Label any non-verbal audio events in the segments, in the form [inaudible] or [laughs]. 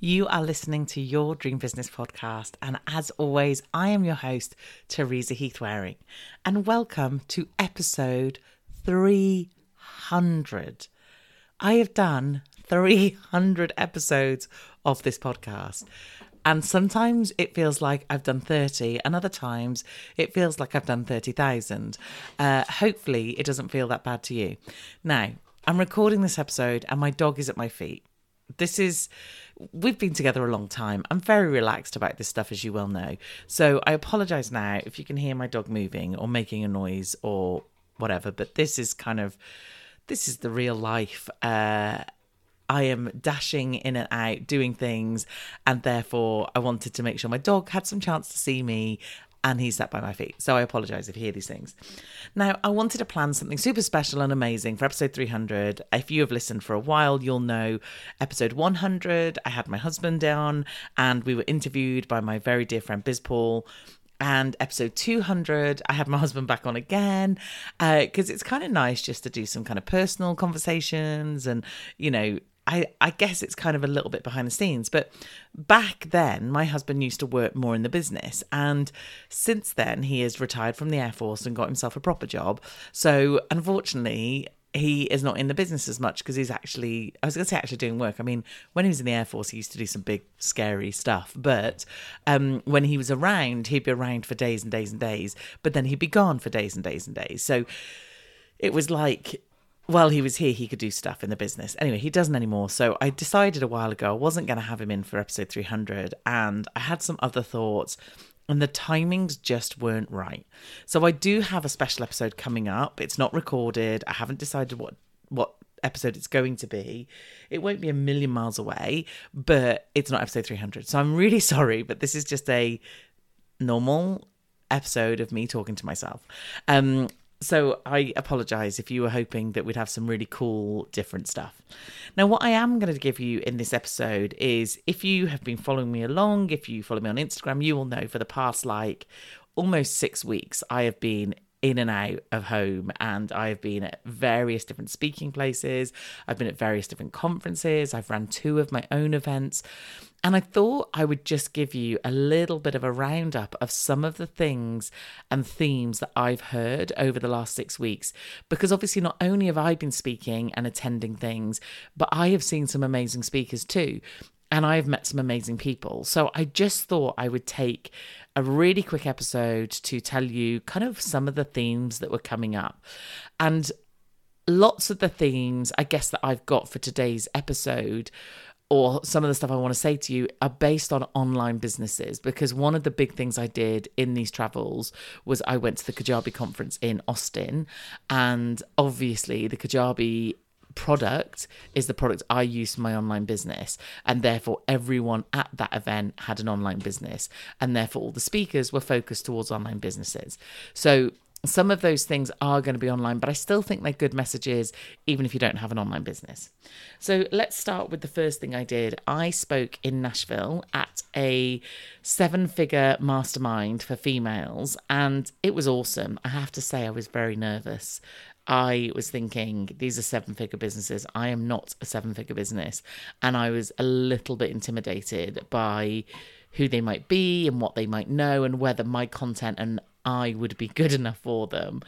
You are listening to your Dream Business podcast, and as always, I am your host, Teresa Heath Wareing, and welcome to episode 300. I have done 300 episodes of this podcast. And sometimes it feels like I've done 30, and other times it feels like I've done 30,000. Uh, hopefully, it doesn't feel that bad to you. Now, I'm recording this episode, and my dog is at my feet. This is, we've been together a long time. I'm very relaxed about this stuff, as you well know. So I apologize now if you can hear my dog moving or making a noise or whatever, but this is kind of, this is the real life. Uh, I am dashing in and out, doing things, and therefore I wanted to make sure my dog had some chance to see me. And he sat by my feet. So I apologize if you hear these things. Now, I wanted to plan something super special and amazing for episode 300. If you have listened for a while, you'll know episode 100. I had my husband down and we were interviewed by my very dear friend Biz Paul and episode 200 i had my husband back on again because uh, it's kind of nice just to do some kind of personal conversations and you know I, I guess it's kind of a little bit behind the scenes, but back then, my husband used to work more in the business. And since then, he has retired from the Air Force and got himself a proper job. So, unfortunately, he is not in the business as much because he's actually, I was going to say, actually doing work. I mean, when he was in the Air Force, he used to do some big, scary stuff. But um, when he was around, he'd be around for days and days and days, but then he'd be gone for days and days and days. So, it was like while he was here, he could do stuff in the business. Anyway, he doesn't anymore. So I decided a while ago I wasn't going to have him in for episode 300. And I had some other thoughts, and the timings just weren't right. So I do have a special episode coming up. It's not recorded. I haven't decided what what episode it's going to be. It won't be a million miles away, but it's not episode 300. So I'm really [laughs] sorry, but this is just a normal episode of me talking to myself. Um, so I apologize if you were hoping that we'd have some really cool, different stuff. Now, what I am going to give you in this episode is if you have been following me along, if you follow me on Instagram, you will know for the past like almost six weeks, I have been in and out of home and I've been at various different speaking places. I've been at various different conferences. I've run two of my own events. And I thought I would just give you a little bit of a roundup of some of the things and themes that I've heard over the last six weeks. Because obviously, not only have I been speaking and attending things, but I have seen some amazing speakers too and I've met some amazing people. So I just thought I would take a really quick episode to tell you kind of some of the themes that were coming up. And lots of the themes, I guess, that I've got for today's episode or some of the stuff I want to say to you are based on online businesses because one of the big things I did in these travels was I went to the Kajabi conference in Austin and obviously the Kajabi product is the product I use for my online business. And therefore, everyone at that event had an online business. And therefore, all the speakers were focused towards online businesses. So, some of those things are going to be online, but I still think they're good messages, even if you don't have an online business. So let's start with the first thing I did. I spoke in Nashville at a seven figure mastermind for females, and it was awesome. I have to say, I was very nervous. I was thinking, these are seven figure businesses. I am not a seven figure business. And I was a little bit intimidated by who they might be and what they might know and whether my content and I would be good enough for them.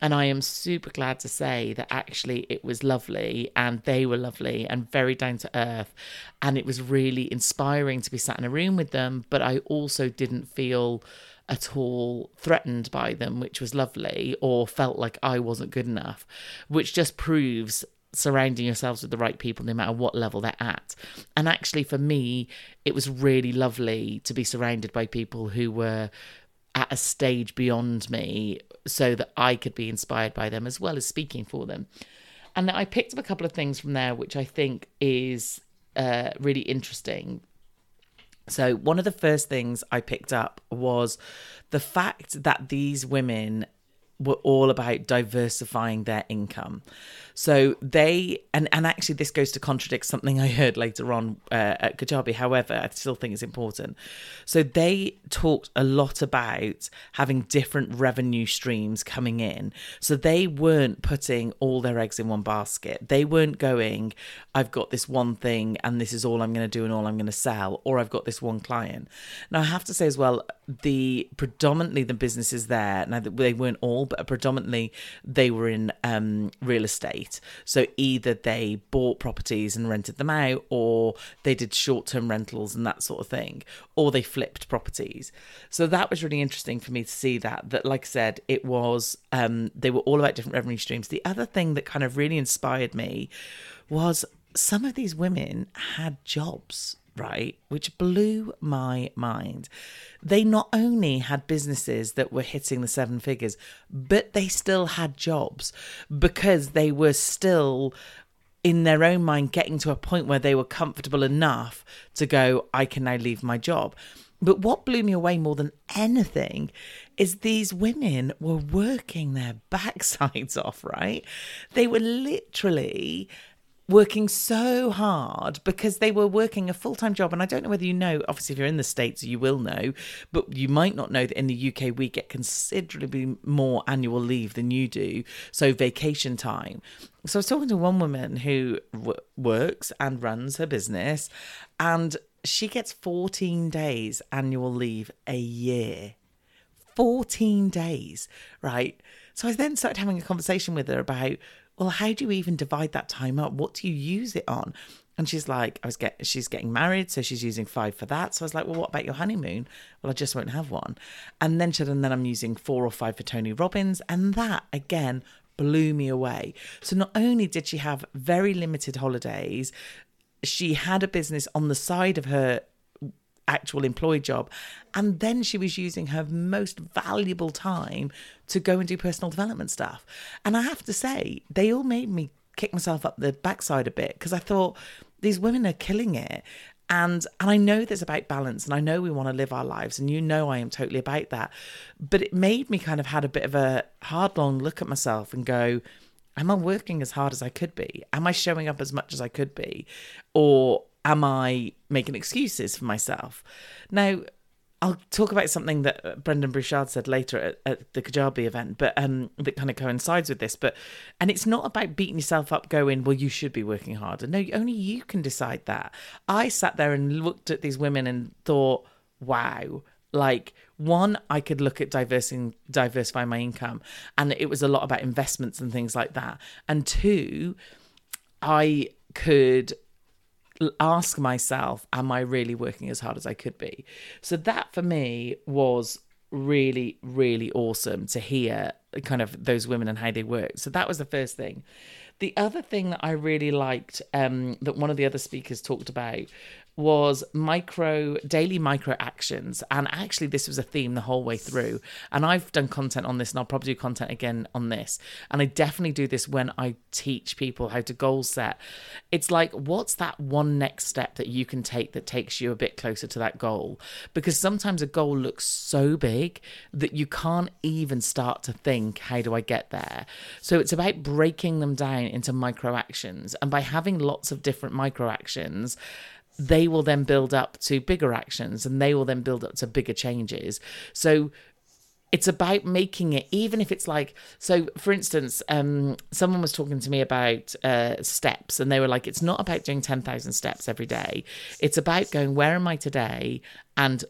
And I am super glad to say that actually it was lovely and they were lovely and very down to earth. And it was really inspiring to be sat in a room with them. But I also didn't feel at all threatened by them, which was lovely, or felt like I wasn't good enough, which just proves surrounding yourselves with the right people no matter what level they're at. And actually, for me, it was really lovely to be surrounded by people who were at a stage beyond me so that I could be inspired by them as well as speaking for them. And I picked up a couple of things from there, which I think is uh, really interesting so, one of the first things I picked up was the fact that these women were all about diversifying their income. So they and and actually this goes to contradict something I heard later on uh, at Kajabi. However, I still think it's important. So they talked a lot about having different revenue streams coming in. So they weren't putting all their eggs in one basket. They weren't going, I've got this one thing and this is all I'm going to do and all I'm going to sell, or I've got this one client. Now I have to say as well, the predominantly the businesses there. Now they weren't all, but predominantly they were in um, real estate. So either they bought properties and rented them out, or they did short term rentals and that sort of thing, or they flipped properties. So that was really interesting for me to see that. That, like I said, it was, um, they were all about different revenue streams. The other thing that kind of really inspired me was some of these women had jobs right, which blew my mind. They not only had businesses that were hitting the seven figures, but they still had jobs because they were still in their own mind getting to a point where they were comfortable enough to go, I can now leave my job. But what blew me away more than anything is these women were working their [laughs] backsides off, right? They were literally working so hard because they were working a full time job. And I don't know whether you know, obviously, if you're in the States, you will know, but you might not know that in the UK, we get considerably more annual leave than you do. So, vacation time. So, I was talking to one woman who w- works and runs her business, and she gets 14 days annual leave a year. 14 days, right? So I then started having a conversation with her about well, how do you even divide that time up? What do you use it on? And she's like, I was get, she's getting married, so she's using five for that. So I was like, well, what about your honeymoon? Well, I just won't have one. And then she said, and then I'm using four or five for Tony Robbins, and that again blew me away. So not only did she have very limited holidays, she had a business on the side of her actual employed job. And then she was using her most valuable time to go and do personal development stuff. And I have to say, they all made me kick myself up the backside a bit because I thought these women are killing it. And and I know there's about balance and I know we want to live our lives and you know I am totally about that. But it made me kind of had a bit of a hard long look at myself and go, Am I working as hard as I could be? Am I showing up as much as I could be? Or am I making excuses for myself? Now, I'll talk about something that Brendan Brendon Burchard said later at, at, the Kajabi event, but um, that kind of coincides with this. But and it's not about beating yourself up, going, "Well, you should be working harder." No, only you can decide that. I sat there and looked at these women and thought, "Wow." Like one, I could look at diversing, diversifying my income, and it was a lot about investments and things like that. And two, I could ask myself, am I really working as hard as I could be? So that for me was really, really awesome to hear kind of those women and how they work. So that was the first thing. The other thing that I really liked um, that one of the other speakers talked about was micro daily micro actions. And actually this was a theme the whole way through. And i've done content on this and i'll probably do content again on this. And i definitely do this when i teach people how to goal set. It's like what's that one next step that you can take that takes you a bit closer to that goal? Because sometimes a goal looks so big that you can't even start to think how do i get there? So it's about breaking them down into micro actions. And by having lots of different micro actions they will then build up to bigger actions and they will then build up to bigger changes. So it's about making it even if it's like so for instance um, someone was talking to me about uh, steps and they were like it's not about doing 10,000 steps every day it's about going where am i today and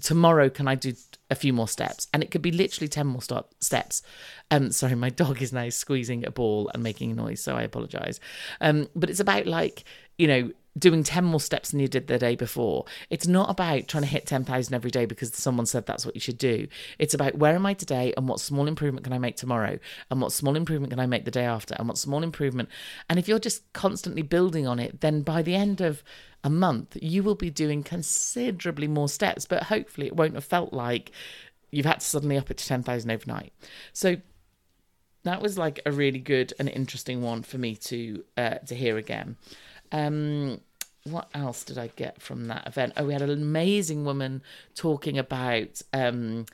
tomorrow can i do a few more steps and it could be literally 10 more stop steps um sorry my dog is now squeezing a ball and making a noise so i apologize um but it's about like you know doing 10 more steps than you did the day before. It's not about trying to hit 10,000 every day because someone said that's what you should do. It's about where am I today and what small improvement can I make tomorrow and what small improvement can I make the day after and what small improvement. And if you're just constantly building on it, then by the end of a month, you will be doing considerably more steps, but hopefully it won't have felt like you've had to suddenly up it to 10,000 overnight. So that was like a really good and interesting one for me to uh, to hear again. Um, what else did I get from that event? Oh, we had an amazing woman talking about um,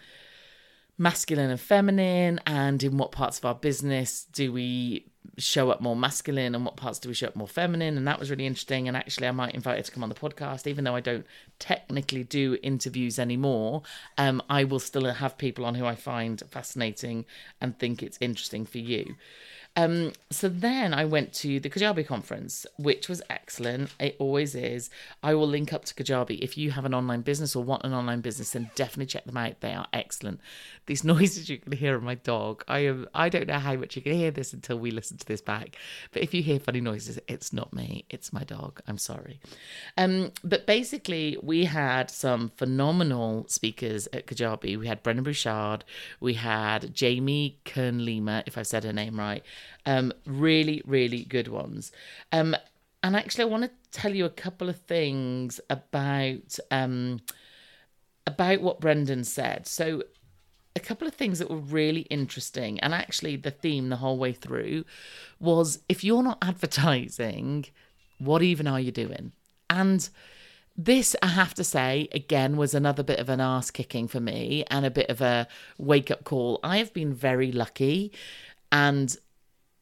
masculine and feminine and in what parts of our business do we show up more masculine and what parts do we show up more feminine? And that was really interesting. And actually i might invite her to come on the podcast. Even though i don't technically do interviews anymore um, i will still have people on who i find fascinating and think it's interesting for you um, so then I went to the Kajabi conference, which was excellent. It always is. I will link up to Kajabi. If you have an online business or want an online business, then definitely check them out. They are excellent. These [laughs] noises you can hear of my dog. I am I don't know how much you can hear this until we listen to this back. But if you hear funny noises, it's not me. It's my dog. I'm sorry. Um, but basically we had some phenomenal speakers at Kajabi. We had Brendon Burchard, we had Jamie Kern Lima, if I said her name right. Um, really, really good ones. Um, and actually, I want to tell you a couple of things about um, about what Brendon said. So, a couple of things that were really interesting, and actually, the theme the whole way through was if you're not advertising, what even are you doing? And this, I have to say, again, was another bit of an ass kicking for me and a bit of a wake up call. I have been very lucky and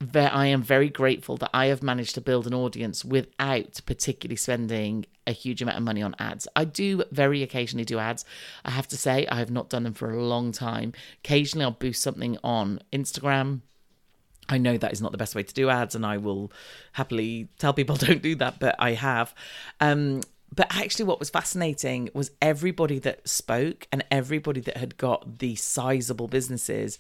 I am very grateful that I have managed to build an audience without particularly spending a huge amount of money on ads. I do very occasionally do ads. I have to say, I have not done them for a long time. Occasionally, I'll boost something on Instagram. I know that is not the best way to do ads, and I will happily tell people [laughs] don't do that, but I have. Um, but actually, what was fascinating was everybody that spoke and everybody that had got the sizable businesses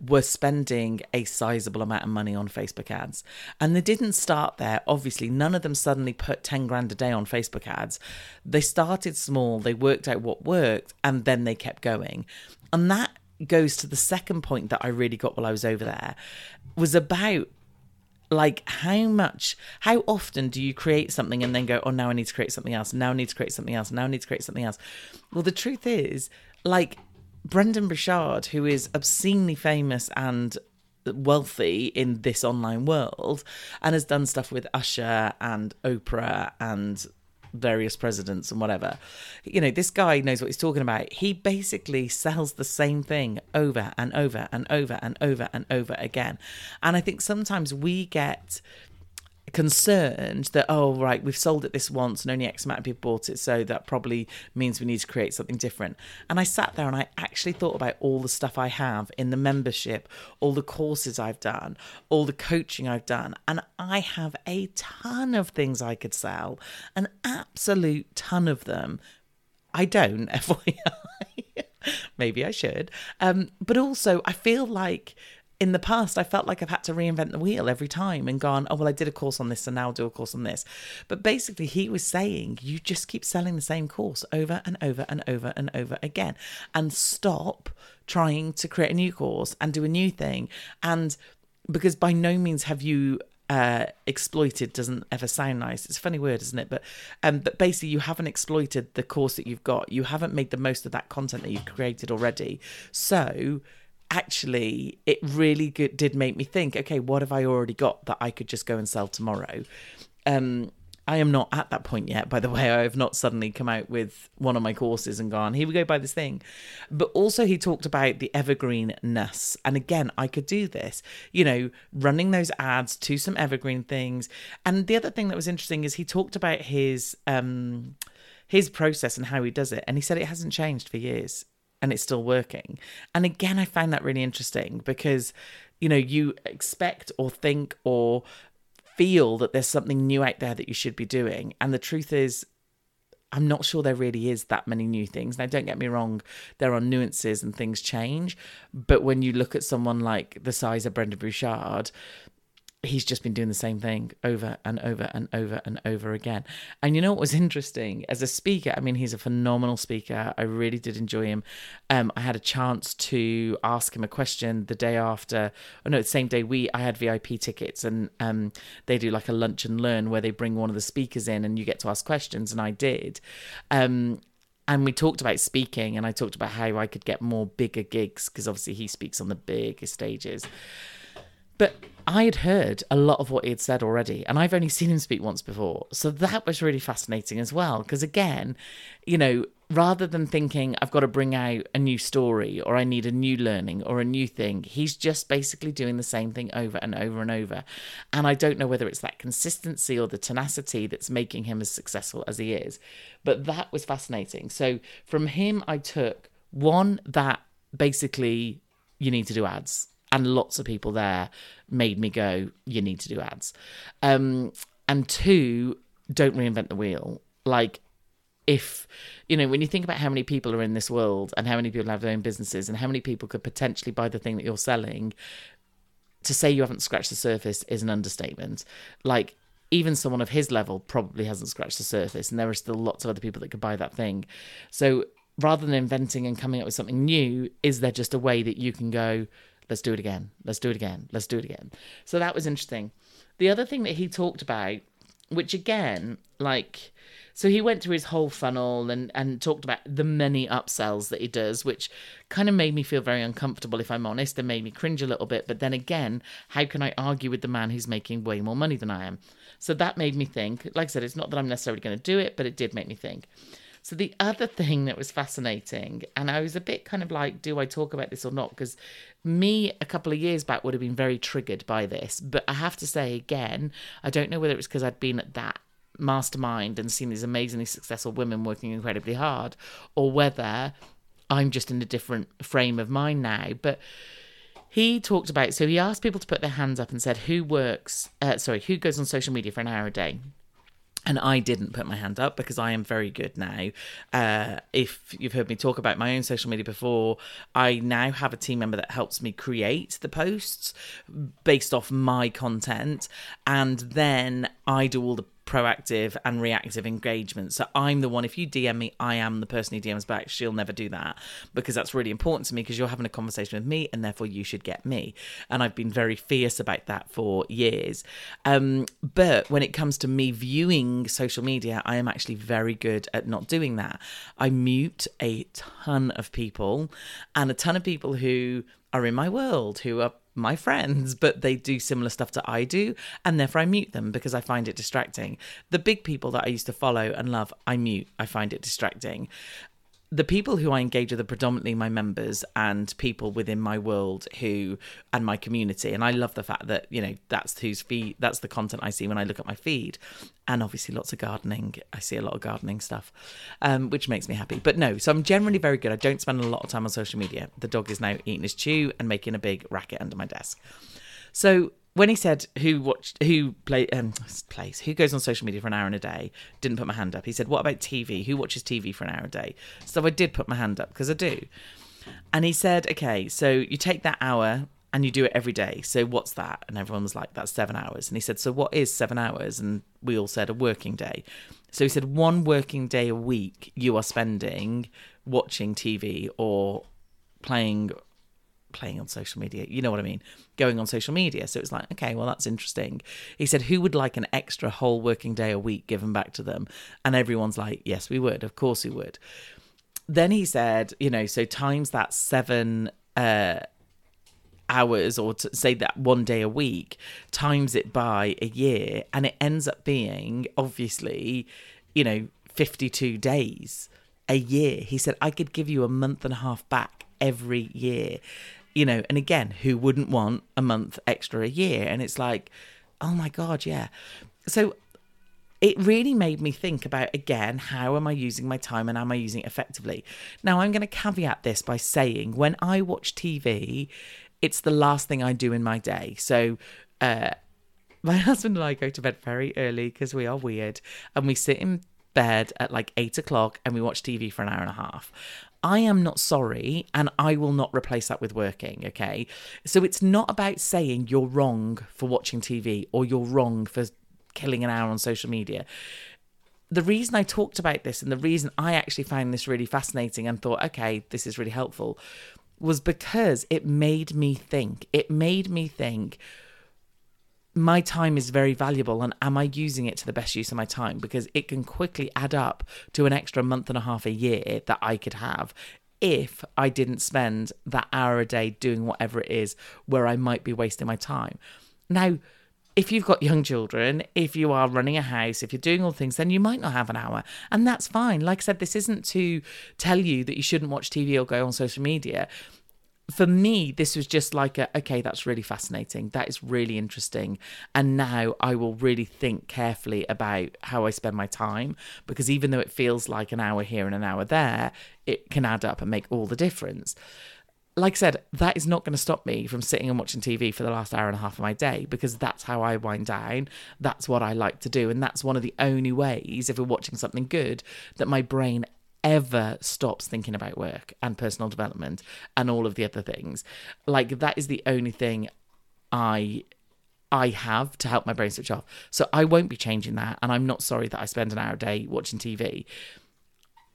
were spending a sizable amount of money on Facebook ads. And they didn't start there. Obviously, none of them suddenly put 10 grand a day on Facebook ads. They started small, they worked out what worked, and then they kept going. And that goes to the second point that I really got while I was over there was about like how much how often do you create something and then go oh now i need to create something else now i need to create something else now i need to create something else well the truth is like Brendon Burchard, who is obscenely famous and wealthy in this online world and has done stuff with Usher and Oprah and various presidents and whatever. You know, this guy knows what he's talking about. He basically sells the same thing over and over and over and over and over again. And I think sometimes we get concerned that oh right we've sold it this once and only x amount of people bought it so that probably means we need to create something different. And i sat there and i actually thought about all the stuff i have in the membership all the courses i've done all the coaching i've done and i have a ton of things i could sell an absolute ton of them. I don't [laughs] fyi maybe i should. Um, but also i feel like in the past, I felt like I've had to reinvent the wheel every time and gone, oh, well, I did a course on this, so now I'll do a course on this. But basically, he was saying you just keep selling the same course over and over and over and over again and stop trying to create a new course and do a new thing. And because by no means have you uh, exploited doesn't ever sound nice. It's a funny word, isn't it? But um, but basically, you haven't exploited the course that you've got. You haven't made the most of that content that you've created already. So actually it really good, did make me think okay what have i already got that i could just go and sell tomorrow um I am not at that point yet, by the [laughs] way. I have not suddenly come out with one of my courses and gone, here we go, buy this thing. But also, he talked about the evergreenness. And again, I could do this, you know, running those ads to some evergreen things. And the other thing that was interesting is he talked about his, um, his process and how he does it. And he said it hasn't changed for years and it's still working. And again, I find that really interesting because, you know, you expect or think or feel that there's something new out there that you should be doing. And the truth is, I'm not sure there really is that many new things. Now, don't get me wrong, there are nuances and things change. But when you look at someone like the size of Brendon Burchard, he's just been doing the same thing over and over and over and over again. And you know what was interesting as a speaker? I mean, he's a phenomenal speaker. I really did enjoy him. Um, I had a chance to ask him a question the day after. Oh no, the same day we I had VIP tickets, and um, they do like a lunch and learn where they bring one of the speakers in, and you get to ask questions, and I did. Um, and we talked about speaking, and I talked about how I could get more bigger gigs because obviously he speaks on the biggest stages. But I had heard a lot of what he had said already, and I've only seen him speak once before. So that was really fascinating as well. Because again, you know, rather than thinking I've got to bring out a new story or I need a new learning or a new thing, he's just basically doing the same thing over and over and over. And I don't know whether it's that consistency or the tenacity that's making him as successful as he is. But that was fascinating. So from him, I took one that basically you need to do ads. And lots of people there made me go, you need to do ads. Um, and two, don't reinvent the wheel. Like, if you know when you think about how many people are in this world and how many people have their own businesses and how many people could potentially buy the thing that you're selling to say you haven't scratched the surface is an understatement like even someone of his level probably hasn't scratched the surface and there are still lots of other people that could buy that thing so rather than inventing and coming up with something new is there just a way that you can go let's do it again let's do it again let's do it again so that was interesting the other thing that he talked about which again like so he went through his whole funnel and, and talked about the many upsells that he does, which kind of made me feel very uncomfortable, if I'm honest, and made me cringe a little bit. But then again, how can I argue with the man who's making way more money than I am? So that made me think. Like I said, it's not that I'm necessarily going to do it, but it did make me think. So the other thing that was fascinating, and I was a bit kind of like, do I talk about this or not? Because me a couple of years back would have been very triggered by this. But I have to say again, I don't know whether it's because I'd been at that mastermind and seen these amazingly successful women working incredibly hard, or whether I'm just in a different frame of mind now. But he talked about so he asked people to put their hands up and said who works uh, sorry who goes on social media for an hour a day and I didn't put my hand up because I am very good now. Uh, if you've heard me talk about my own social media before, I now have a team member that helps me create the posts based off my content, and then I do all the proactive and reactive engagement. So I'm the one, if you DM me, I am the person who DMs back. She'll never do that because that's really important to me because you're having a conversation with me and therefore you should get me. And I've been very fierce about that for years. Um, but when it comes to me viewing social media, I am actually very good at not doing that. I mute a ton of people and a ton of people who are in my world, who are my friends, but they do similar stuff to I do, and therefore I mute them because I find it distracting. The big people that I used to follow and love, I mute. I find it distracting the people who I engage with are predominantly my members and people within my world who and my community. And I love the fact that, you know, that's whose feed that's the content I see when I look at my feed. And obviously lots of gardening. I see a lot of gardening stuff. Um, which makes me happy. But no, so I'm generally very good. I don't spend a lot of time on social media. The dog is now eating his chew and making a big racket under my desk. So when he said who watched who play um plays who goes on social media for an hour in a day didn't put my hand up. He said what about tv who watches tv for an hour a day? So i did put my hand up because i do. And he said okay so you take that hour and you do it every day. So what's that? And everyone was like that's seven hours. And he said so what is seven hours? And we all said a working day. So he said one working day a week you are spending watching tv or playing playing on social media. You know what I mean? Going on social media. So it's like, okay, well, that's interesting. He said, who would like an extra whole working day a week given back to them? And everyone's like, yes, we would. Of course we would. Then he said, you know, so times that seven uh, hours or to say that one day a week, times it by a year, and it ends up being obviously, you know, 52 days a year. He said, I could give you a month and a half back every year you know, and again, who wouldn't want a month extra a year? And it's like, oh my God, yeah. So it really made me think about again how am I using my time and am I using it effectively? Now, I'm going to caveat this by saying when I watch TV, it's the last thing I do in my day. So, uh, my [laughs] husband and I go to bed very early because we are weird and we sit in bed at like eight o'clock and we watch TV for an hour and a half. I am not sorry and I will not replace that with working, okay? So it's not about saying you're wrong for watching TV or you're wrong for killing an hour on social media. The reason I talked about this and the reason I actually found this really fascinating and thought, okay, this is really helpful was because it made me think. It made me think my time is very valuable and am I using it to the best use of my time? Because it can quickly add up to an extra month and a half a year that I could have if I didn't spend that hour a day doing whatever it is where I might be wasting my time. Now, if you've got young children, if you are running a house, if you're doing all things, then you might not have an hour. And that's fine. Like I said, this isn't to tell you that you shouldn't watch TV or go on social media for me, this was just like a okay, that's really fascinating. That is really interesting. And now I will really think carefully about how I spend my time because even though it feels like an hour here and an hour there, it can add up and make all the difference. Like I said, that is not going to stop me from sitting and watching TV for the last hour and a half of my day because that's how I wind down. That's what I like to do. And that's one of the only ways, if we're watching something good, that my brain ever stops thinking about work and personal development and all of the other things. Like that is the only thing I I have to help my brain switch off. So I won't be changing that and I'm not sorry that I spend an hour a day watching TV.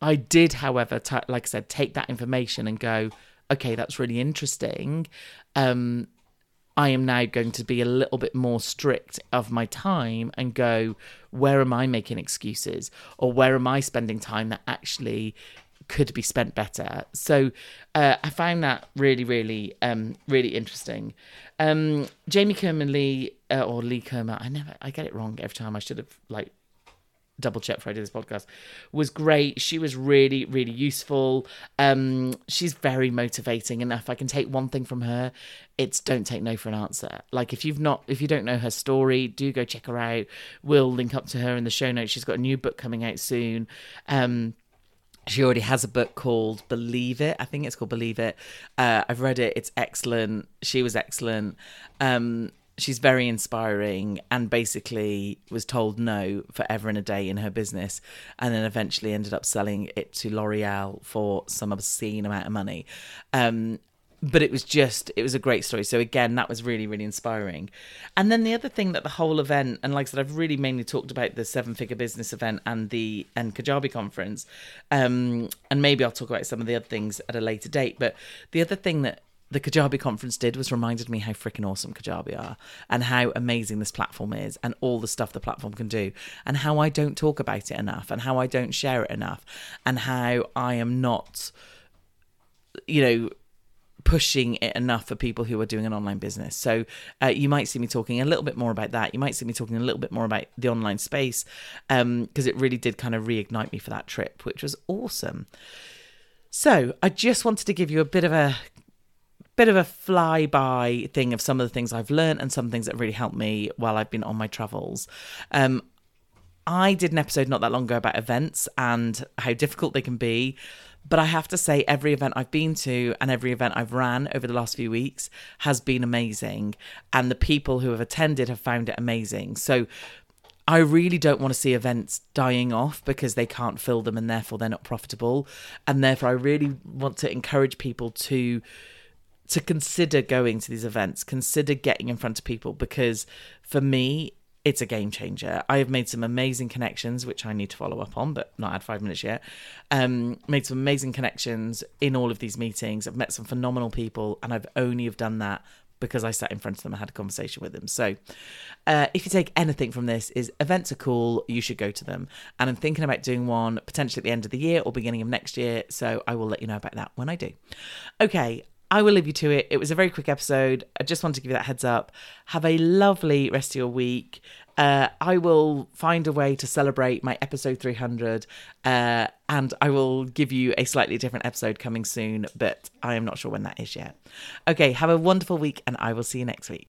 I did, however, t- like I said, take that information and go, okay, that's really interesting. Um, I am now going to be a little bit more strict of my time and go, where am I making excuses? Or where am I spending time that actually could be spent better? So uh, I found that really, really, um, really interesting. Um, Jamie Kerman Lee, uh, or Lee Kerman, I never, I get it wrong every time. I should have like double check before I did this podcast, was great. She was really, really useful. Um, she's very motivating. And if I can take one thing from her, it's don't take no for an answer. Like if you've not, if you don't know her story, do go check her out. We'll link up to her in the show notes. She's got a new book coming out soon. Um, she already has a book called Believe It. I think it's called Believe It. Uh, I've read it. It's excellent. She was excellent. Um, she's very inspiring and basically was told no forever and a day in her business and then eventually ended up selling it to L'Oreal for some obscene amount of money. Um, but it was just it was a great story. So again that was really really inspiring. And then the other thing that the whole event and like i said i've really mainly talked about the seven figure business event and the and kajabi conference. Um and maybe i'll talk about some of the other things at a later date. But the other thing that the Kajabi conference did was reminded me how freaking awesome Kajabi are and how amazing this platform is and all the stuff the platform can do and how I don't talk about it enough and how I don't share it enough and how I am not, you know, pushing it enough for people who are doing an online business. So uh, you might see me talking a little bit more about that. You might see me talking a little bit more about the online space because um, it really did kind of reignite me for that trip, which was awesome. So I just wanted to give you a bit of a bit of a flyby thing of some of the things I've learned and some things that really helped me while I've been on my travels. Um, I did an episode not that long ago about events and how difficult they can be. But I have to say, every event I've been to and every event I've ran over the last few weeks has been amazing. And the people who have attended have found it amazing. So I really don't want to see events dying off because they can't fill them and therefore they're not profitable. And therefore, I really want to encourage people to to consider going to these events, consider getting in front of people because for me, it's a game changer. I have made some amazing connections, which I need to follow up on, but not had five minutes yet. Um, made some amazing connections in all of these meetings. I've met some phenomenal people, and I've only have done that because I sat in front of them and had a conversation with them. So, uh, if you take anything from this, is events are cool. You should go to them. And I'm thinking about doing one potentially at the end of the year or beginning of next year. So I will let you know about that when I do. Okay, I will leave you to it. It was a very quick episode. I just wanted to give you that heads up. Have a lovely rest of your week. Uh, I will find a way to celebrate my episode 300, uh, and I will give you a slightly different episode coming soon, but I am not sure when that is yet. Okay, have a wonderful week, and I will see you next week.